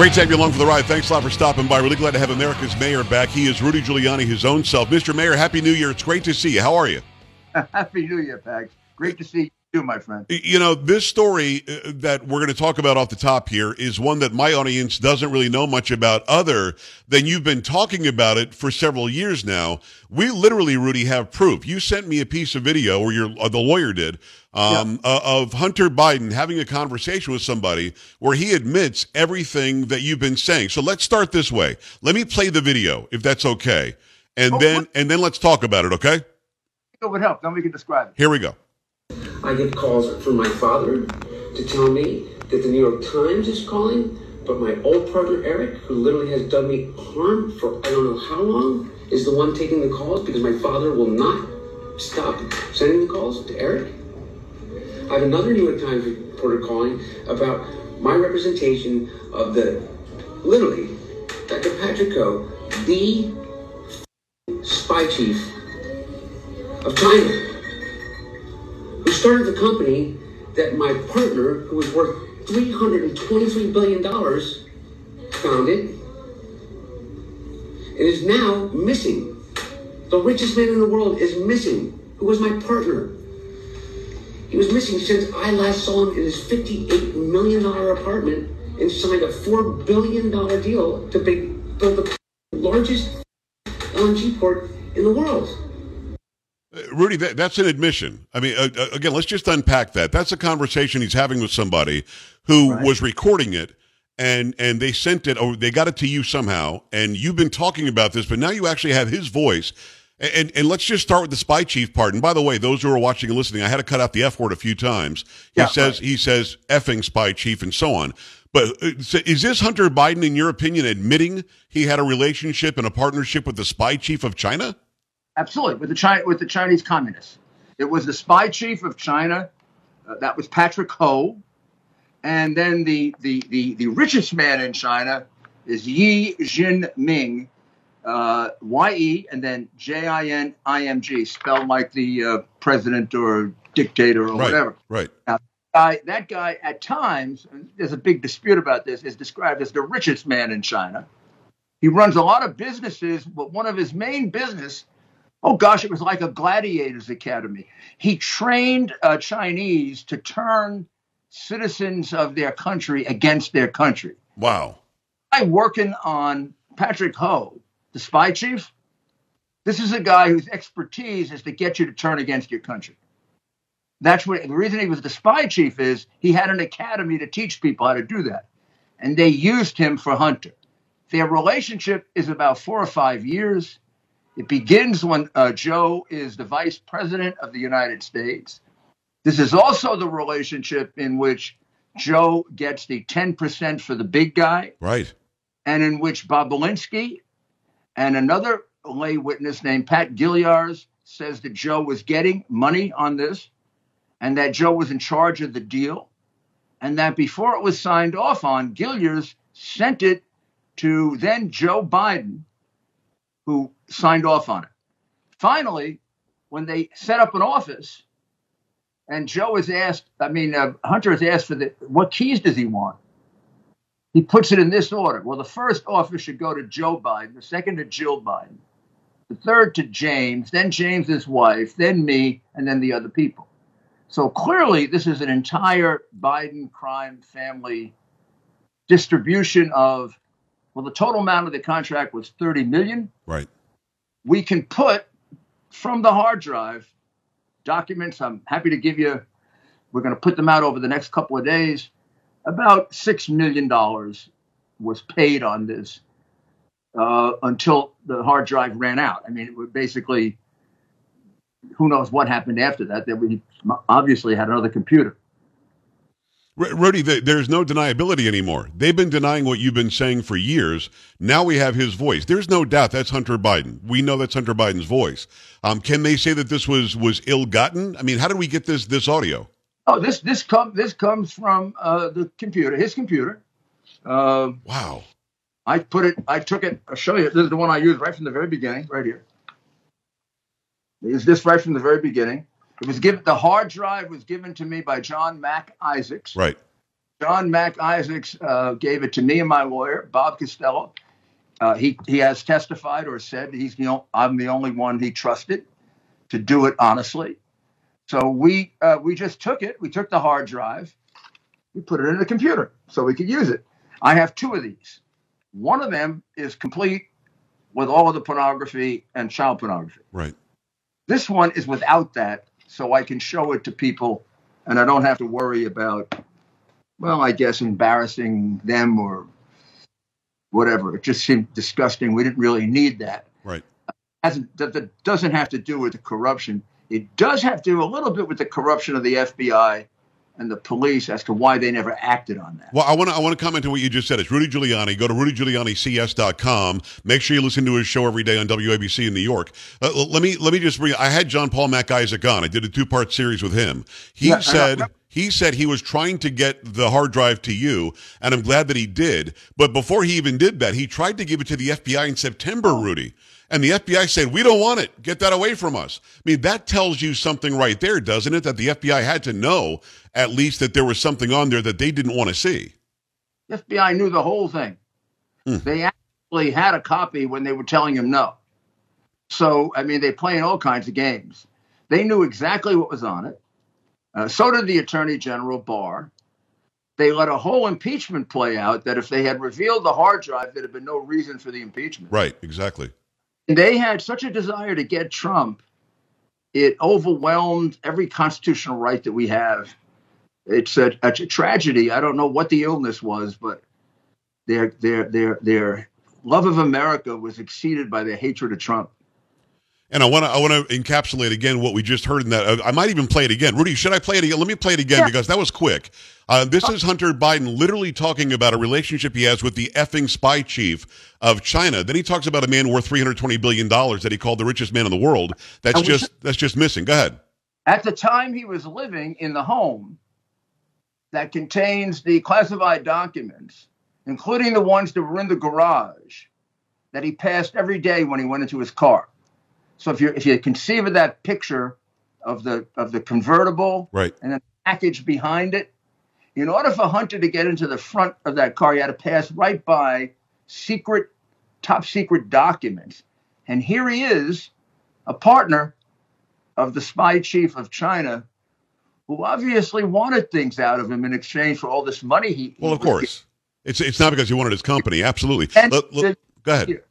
Great to have you along for the ride. Thanks a lot for stopping by. Really glad to have America's mayor back. He is Rudy Giuliani, his own self. Mr. Mayor, Happy New Year. It's great to see you. How are you? Happy New Year, Pags. Great to see you, my friend. You know, this story uh, that we're going to talk about off the top here is one that my audience doesn't really know much about, other than you've been talking about it for several years now. We literally, Rudy, have proof. You sent me a piece of video, or your uh, the lawyer did, um, yeah. uh, of Hunter Biden having a conversation with somebody where he admits everything that you've been saying. So let's start this way. Let me play the video, if that's okay, and oh, then what? and then let's talk about it. Okay? It would help. Then we can describe it. Here we go. I get calls from my father to tell me that the New York Times is calling, but my old partner Eric, who literally has done me harm for I don't know how long, is the one taking the calls because my father will not stop sending the calls to Eric. I have another New York Times reporter calling about my representation of the literally Dr. Patrick Ho, the spy chief of China started the company that my partner, who was worth $323 billion, founded and is now missing. The richest man in the world is missing, who was my partner. He was missing since I last saw him in his $58 million apartment and signed a $4 billion deal to build the largest LNG port in the world. Rudy, that, that's an admission. I mean, uh, uh, again, let's just unpack that. That's a conversation he's having with somebody who right. was recording it, and and they sent it, or they got it to you somehow, and you've been talking about this, but now you actually have his voice. And and let's just start with the spy chief part. And by the way, those who are watching and listening, I had to cut out the f word a few times. He yeah, says right. he says effing spy chief and so on. But uh, is this Hunter Biden, in your opinion, admitting he had a relationship and a partnership with the spy chief of China? Absolutely, with the China, with the Chinese communists. It was the spy chief of China, uh, that was Patrick Ho, and then the, the the the richest man in China is Ye Jianming, uh, Y E, and then J I N I M G, spelled like the uh, president or dictator or right, whatever. Right. Now, guy, that guy, at times, there's a big dispute about this, is described as the richest man in China. He runs a lot of businesses, but one of his main business Oh gosh, it was like a gladiators academy. He trained uh, Chinese to turn citizens of their country against their country. Wow. I'm working on Patrick Ho, the spy chief. This is a guy whose expertise is to get you to turn against your country. That's what the reason he was the spy chief is he had an academy to teach people how to do that. And they used him for Hunter. Their relationship is about four or five years. It begins when uh, Joe is the vice president of the United States. This is also the relationship in which Joe gets the 10% for the big guy. Right. And in which Bobulinski and another lay witness named Pat Gilliar says that Joe was getting money on this and that Joe was in charge of the deal. And that before it was signed off on, Gilliar sent it to then Joe Biden who signed off on it. Finally, when they set up an office, and Joe is asked, I mean, uh, Hunter is asked for the what keys does he want? He puts it in this order. Well, the first office should go to Joe Biden, the second to Jill Biden, the third to James, then James's wife, then me, and then the other people. So clearly, this is an entire Biden crime family distribution of well, the total amount of the contract was 30 million. Right. We can put from the hard drive documents. I'm happy to give you. We're going to put them out over the next couple of days. About six million dollars was paid on this uh, until the hard drive ran out. I mean, it basically, who knows what happened after that? That we obviously had another computer. Rudy, there's no deniability anymore. They've been denying what you've been saying for years. Now we have his voice. There's no doubt that's Hunter Biden. We know that's Hunter Biden's voice. Um, can they say that this was was ill gotten? I mean, how did we get this this audio? Oh, this this comes this comes from uh, the computer, his computer. Uh, wow. I put it. I took it. I'll show you. This is the one I used right from the very beginning, right here. Is this right from the very beginning? It was given. The hard drive was given to me by John Mac Isaacs. Right. John Mac Isaacs uh, gave it to me and my lawyer, Bob Costello. Uh, he he has testified or said he's the o- I'm the only one he trusted to do it honestly. So we uh, we just took it. We took the hard drive. We put it in the computer so we could use it. I have two of these. One of them is complete with all of the pornography and child pornography. Right. This one is without that, so I can show it to people, and I don't have to worry about, well, I guess embarrassing them or whatever. It just seemed disgusting. We didn't really need that. Right. Uh, that, that doesn't have to do with the corruption. It does have to do a little bit with the corruption of the FBI and the police as to why they never acted on that. Well, I want to I want to comment on what you just said. It's Rudy Giuliani. Go to rudygiulianics.com. Make sure you listen to his show every day on WABC in New York. Uh, let me let me just bring. I had John Paul Mac Isaac on. I did a two part series with him. He Yeah, said. He said he was trying to get the hard drive to you, and I'm glad that he did. But before he even did that, he tried to give it to the FBI in September, Rudy. And the FBI said, We don't want it. Get that away from us. I mean, that tells you something right there, doesn't it? That the FBI had to know at least that there was something on there that they didn't want to see. The FBI knew the whole thing. Hmm. They actually had a copy when they were telling him no. So, I mean, they play in all kinds of games. They knew exactly what was on it. Uh, so did the Attorney General Barr. They let a whole impeachment play out that if they had revealed the hard drive, there'd have been no reason for the impeachment. Right, exactly. They had such a desire to get Trump, it overwhelmed every constitutional right that we have. It's a, a tragedy. I don't know what the illness was, but their their their their love of America was exceeded by their hatred of Trump. And I want to I want to encapsulate again what we just heard in that. I might even play it again. Rudy, should I play it again? Let me play it again Yeah. because that was quick. Uh, this is Hunter Biden literally talking about a relationship he has with the effing spy chief of China. Then he talks about a man worth three hundred twenty billion dollars that he called the richest man in the world. That's just that's just missing. Go ahead. At the time he was living in the home that contains the classified documents, including the ones that were in the garage that he passed every day when he went into his car. So if you if you conceive of that picture of the of the convertible Right. and the package behind it, in order for Hunter to get into the front of that car, he had to pass right by secret, top secret documents. And here he is, a partner of the spy chief of China, who obviously wanted things out of him in exchange for all this money he. Well, of course. It's it's not because he wanted his company. Absolutely. And Let- let- the- go ahead.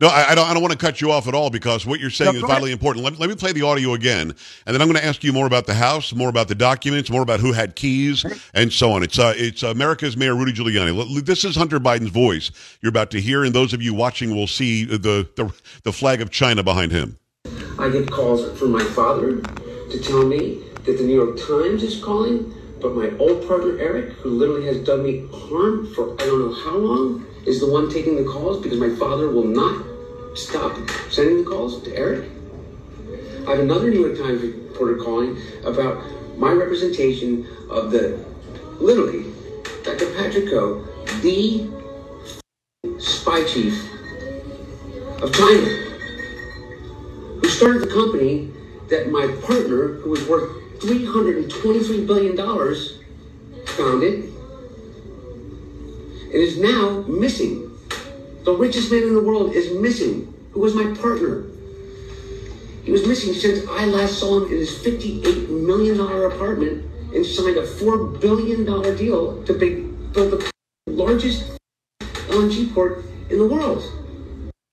Getting. No, I, I don't. I don't want to cut you off at all because what you're saying No, is go ahead. vitally important. Let, let me play the audio again, and then I'm going to ask you more about the house, more about the documents, more about who had keys, and so on. It's uh, it's America's Mayor Rudy Giuliani. This is Hunter Biden's voice you're about to hear, and those of you watching will see the the, the flag of China behind him. I get calls from my father to tell me that the New York Times is calling, but my old partner Eric, who literally has done me harm for I don't know how long, is the one taking the calls because my father will not stop sending the calls to Eric. I have another New York Times reporter calling about my representation of the literally Dr. Patrick Ho, the spy chief of China who started the company that my partner, who was worth $323 billion, founded and is now missing. The richest man in the world is missing, who was my partner. He was missing since I last saw him in his $58 million apartment and signed a $4 billion deal to build the largest LNG port in the world.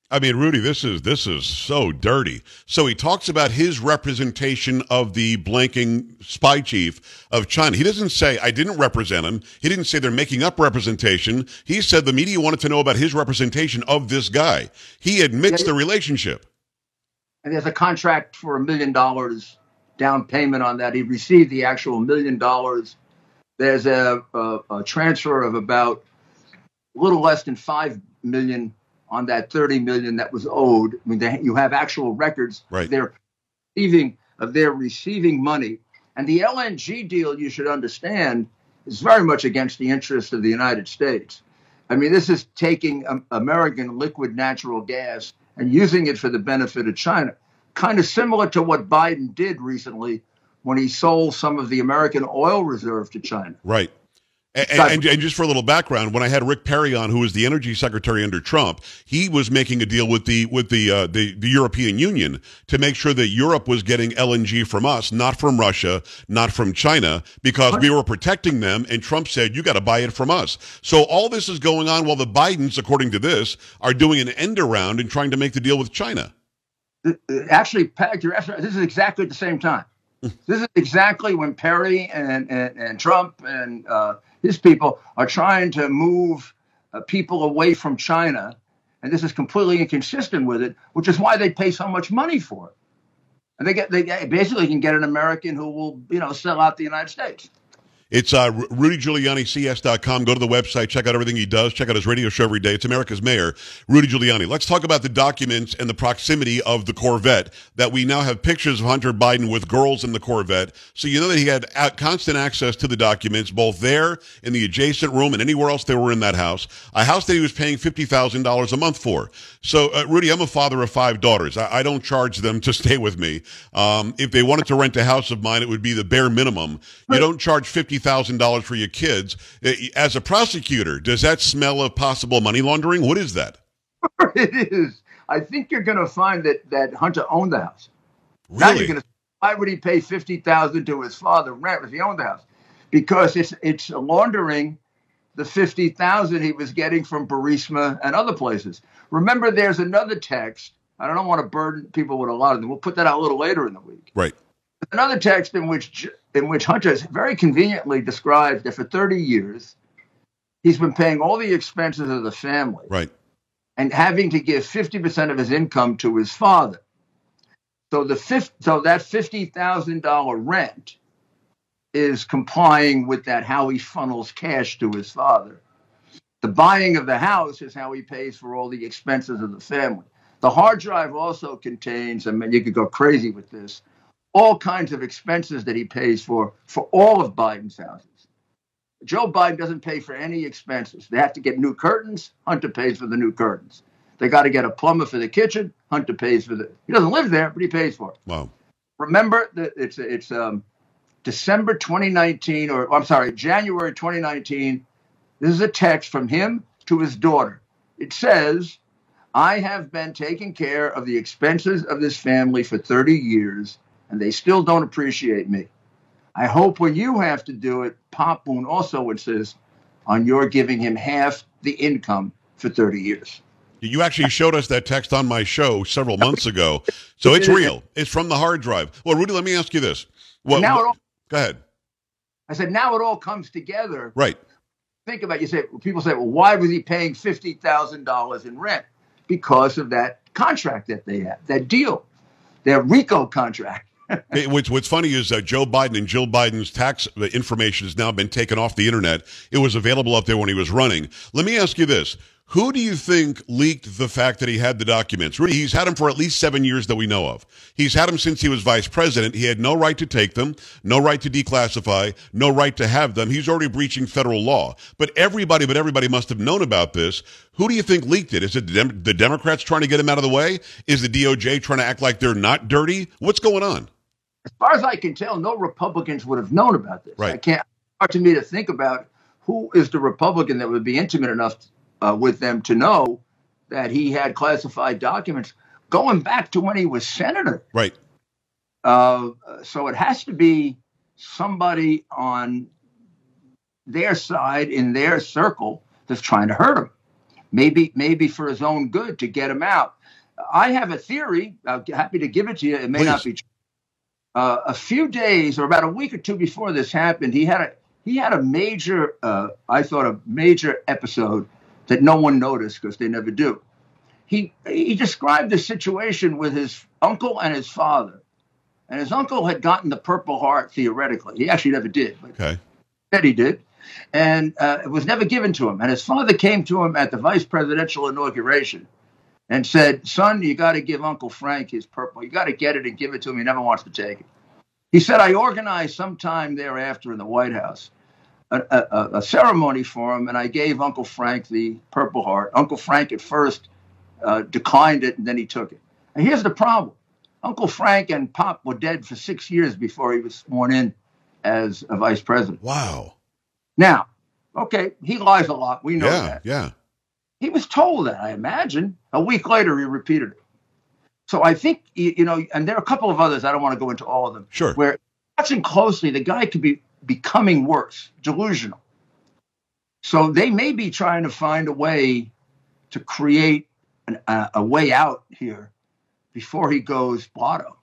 I mean, Rudy, this is this is so dirty. So he talks about his representation of the blanking spy chief of China. He doesn't say I didn't represent him. He didn't say they're making up representation. He said the media wanted to know about his representation of this guy. He admits the relationship. and there's a contract for a million dollars down payment on that. He received the actual million dollars. There's a, a, a transfer of about a little less than five million on that 30 million that was owed. I mean, they, you have actual records Right. of their receiving of their receiving money. And the LNG deal, you should understand, is very much against the interest of the United States. I mean, this is taking um, American liquid natural gas and using it for the benefit of China. Kind of similar to what Biden did recently when he sold some of the American oil reserve to China. Right. And, and, and, just for a little background, when I had Rick Perry on, who was the energy secretary under Trump, he was making a deal with the with the uh, the, the European Union to make sure that Europe was getting LNG from us, not from Russia, not from China, because we were protecting them. And Trump said, "You got to buy it from us." So all this is going on while the Bidens, according to this, are doing an end around and trying to make the deal with China. Actually, Pat, this is exactly at the same time. This is exactly when Perry and, and, and Trump and uh, his people are trying to move uh, people away from China, and this is completely inconsistent with it, which is why they pay so much money for it. And they get they basically can get an American who will you know sell out the United States. It's uh, RudyGiulianiCS.com. Go to the website, check out everything he does, check out his radio show every day. It's America's Mayor, Rudy Giuliani. Let's talk about the documents and the proximity of the Corvette that we now have pictures of Hunter Biden with girls in the Corvette. So you know that he had constant access to the documents, both there in the adjacent room and anywhere else they were in that house. A house that he was paying $50,000 a month for. So, uh, Rudy, I'm a father of five daughters. I, I don't charge them to stay with me. Um, if they wanted to rent a house of mine, it would be the bare minimum. You don't charge 50 $50,000 for your kids. Uh, as a prosecutor, does that smell of possible money laundering? What is that? it is. I think you're going to find that, that Hunter owned the house. Really? Gonna, why would he pay 50000 to his father rent if he owned the house? Because it's, it's laundering the 50000 he was getting from Burisma and other places. Remember, there's another text. I don't want to burden people with a lot of them. We'll put that out a little later in the week. Right. Another text in which in which Hunter has very conveniently described that for 30 years he's been paying all the expenses of the family, right, and having to give 50 percent of his income to his father. So the fifth, so that fifty thousand dollar rent is complying with that how he funnels cash to his father. The buying of the house is how he pays for all the expenses of the family. The hard drive also contains, I mean, you could go crazy with this, all kinds of expenses that he pays for for all of Biden's houses. Joe Biden doesn't pay for any expenses. They have to get new curtains. Hunter pays for the new curtains. They got to get a plumber for the kitchen. Hunter pays for the. He doesn't live there, but he pays for it. Wow. Remember that it's it's um, December 2019, or I'm sorry, January 2019. This is a text from him to his daughter. It says, "I have been taking care of the expenses of this family for 30 years." And they still don't appreciate me. I hope when you have to do it, Pop Boone also insists on your giving him half the income for 30 years. You actually showed us that text on my show several months ago. So it's real. It's from the hard drive. Well, Rudy, let me ask you this. Well, now all, go ahead. I said, now it all comes together. Right. Think about it. You say, people say, well, why was he paying $50,000 in rent? Because of that contract that they had, that deal, their RICO contract what's, what's funny is that Joe Biden and Jill Biden's tax uh, information has now been taken off the internet. It was available up there when he was running. Let me ask you this. Who do you think leaked the fact that he had the documents? Really, he's had them for at least seven years that we know of. He's had them since he was vice president. He had no right to take them, no right to declassify, no right to have them. He's already breaching federal law. But everybody, but everybody must have known about this. Who do you think leaked it? Is it the, Dem- the Democrats trying to get him out of the way? Is the DOJ trying to act like they're not dirty? What's going on? As far as I can tell, no Republicans would have known about this. Right. I can't. Hard to me to think about who is the Republican that would be intimate enough uh, with them to know that he had classified documents going back to when he was senator. Right. Uh, so it has to be somebody on their side in their circle that's trying to hurt him. Maybe, maybe for his own good to get him out. I have a theory. I'm happy to give it to you. It may Please. not be true uh, a few days or about a week or two before this happened, he had a he had a major, uh, I thought, a major episode that no one noticed because they never do. He he described the situation with his uncle and his father, and his uncle had gotten the Purple Heart theoretically. He actually never did, but okay. said he did, and uh, it was never given to him. And his father came to him at the vice presidential inauguration and said, Son, you got to give Uncle Frank his purple. You got to get it and give it to him. He never wants to take it. He said, I organized sometime thereafter in the White House a, a, a, ceremony for him, and I gave Uncle Frank the Purple Heart. Uncle Frank at first uh, declined it, and then he took it. And here's the problem Uncle Frank and Pop were dead for six years before he was sworn in as a vice president. Wow. Now, okay, he lies a lot. We know yeah, that. yeah. He was told that, I imagine. A week later, he repeated it. So I think, you know, and there are a couple of others. I don't want to go into all of them. Sure. Where watching closely, the guy could be becoming worse, delusional. So they may be trying to find a way to create an, a, a way out here before he goes blotto.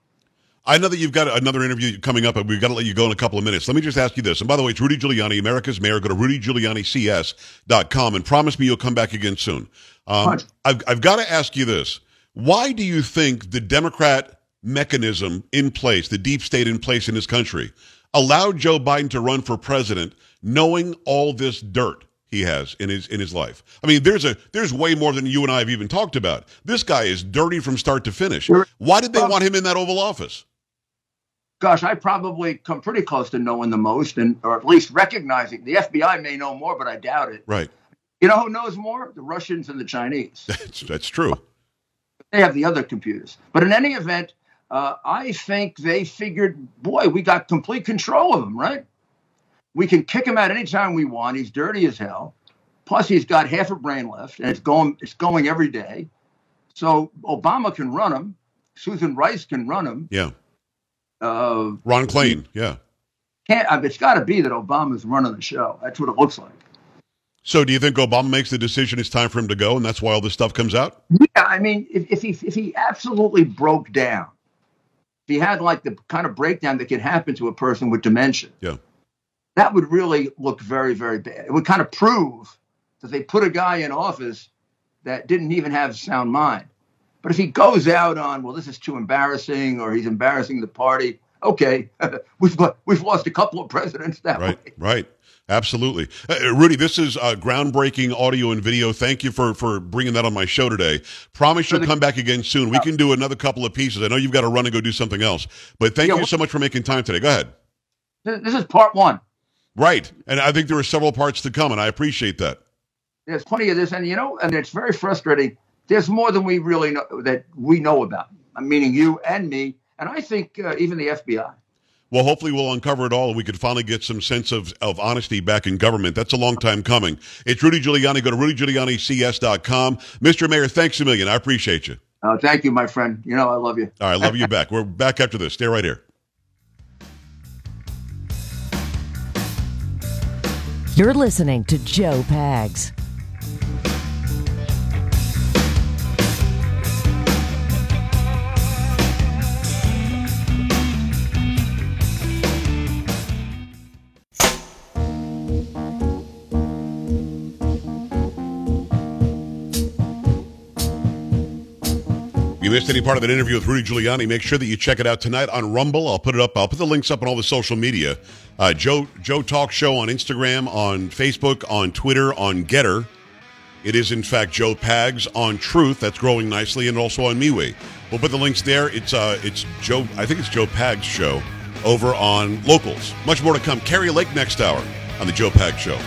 I know that you've got another interview coming up, but we've got to let you go in a couple of minutes. Let me just ask you this. And by the way, it's Rudy Giuliani, America's mayor. Go to rudygiulianics.com and promise me you'll come back again soon. Um, I've, I've got to ask you this. Why do you think the Democrat mechanism in place, the deep state in place in this country, allowed Joe Biden to run for president knowing all this dirt? He has in his in his life. I mean, there's a there's way more than you and I have even talked about. This guy is dirty from start to finish. Why did they want him in that Oval Office? Gosh, I probably come pretty close to knowing the most, and or at least recognizing. The FBI may know more, but I doubt it. Right. You know who knows more? The Russians and the Chinese. That's that's true. they have the other computers. But in any event, uh, I think they figured, boy, we got complete control of him, right? We can kick him out anytime we want. He's dirty as hell. Plus, he's got half a brain left, and it's going it's going every day. So Obama can run him. Susan Rice can run him. Yeah. Uh, Ron Klain. Yeah. can't, I mean, it's got to be that Obama's running the show. That's what it looks like. So do you think Obama makes the decision it's time for him to go, and that's why all this stuff comes out? Yeah, I mean, if, if he if he absolutely broke down, if he had like the kind of breakdown that could happen to a person with dementia, Yeah. that would really look very, very bad. It would kind of prove that they put a guy in office that didn't even have a sound mind. But if he goes out on, well, this is too embarrassing, or he's embarrassing the party, okay, we've we've lost a couple of presidents that Right. way. Right. Absolutely. Uh, Rudy, this is uh, groundbreaking audio and video. Thank you for, for bringing that on my show today. Promise you'll come back again soon. We can do another couple of pieces. I know you've got to run and go do something else, but thank Yeah, you so much for making time today. Go ahead. This this is part one. Right. And I think there are several parts to come, and I appreciate that. There's plenty of this, and you know, and it's very frustrating. There's more than we really know that we know about. I'm meaning you and me, and I think uh, even the FBI. Well, hopefully we'll uncover it all and we could finally get some sense of, of honesty back in government. That's a long time coming. It's Rudy Giuliani. Go to rudygiulianics.com. Mr. Mayor, thanks a million. I appreciate you. Uh, thank you, my friend. You know I love you. All right, love you back. We're back after this. Stay right here. You're listening to Joe Pags. You missed any part of that interview with Rudy Giuliani, make sure that you check it out tonight on Rumble. I'll put it up. I'll put the links up on all the social media. Uh, Joe Joe Talk Show on Instagram, on Facebook, on Twitter, on Gettr. It is in fact Joe Pags on Truth. That's growing nicely, and also on MeWe. We'll put the links there. It's uh, it's Joe. I think it's Joe Pags show over on Locals. Much more to come. Kari Lake next hour on the Joe Pags show.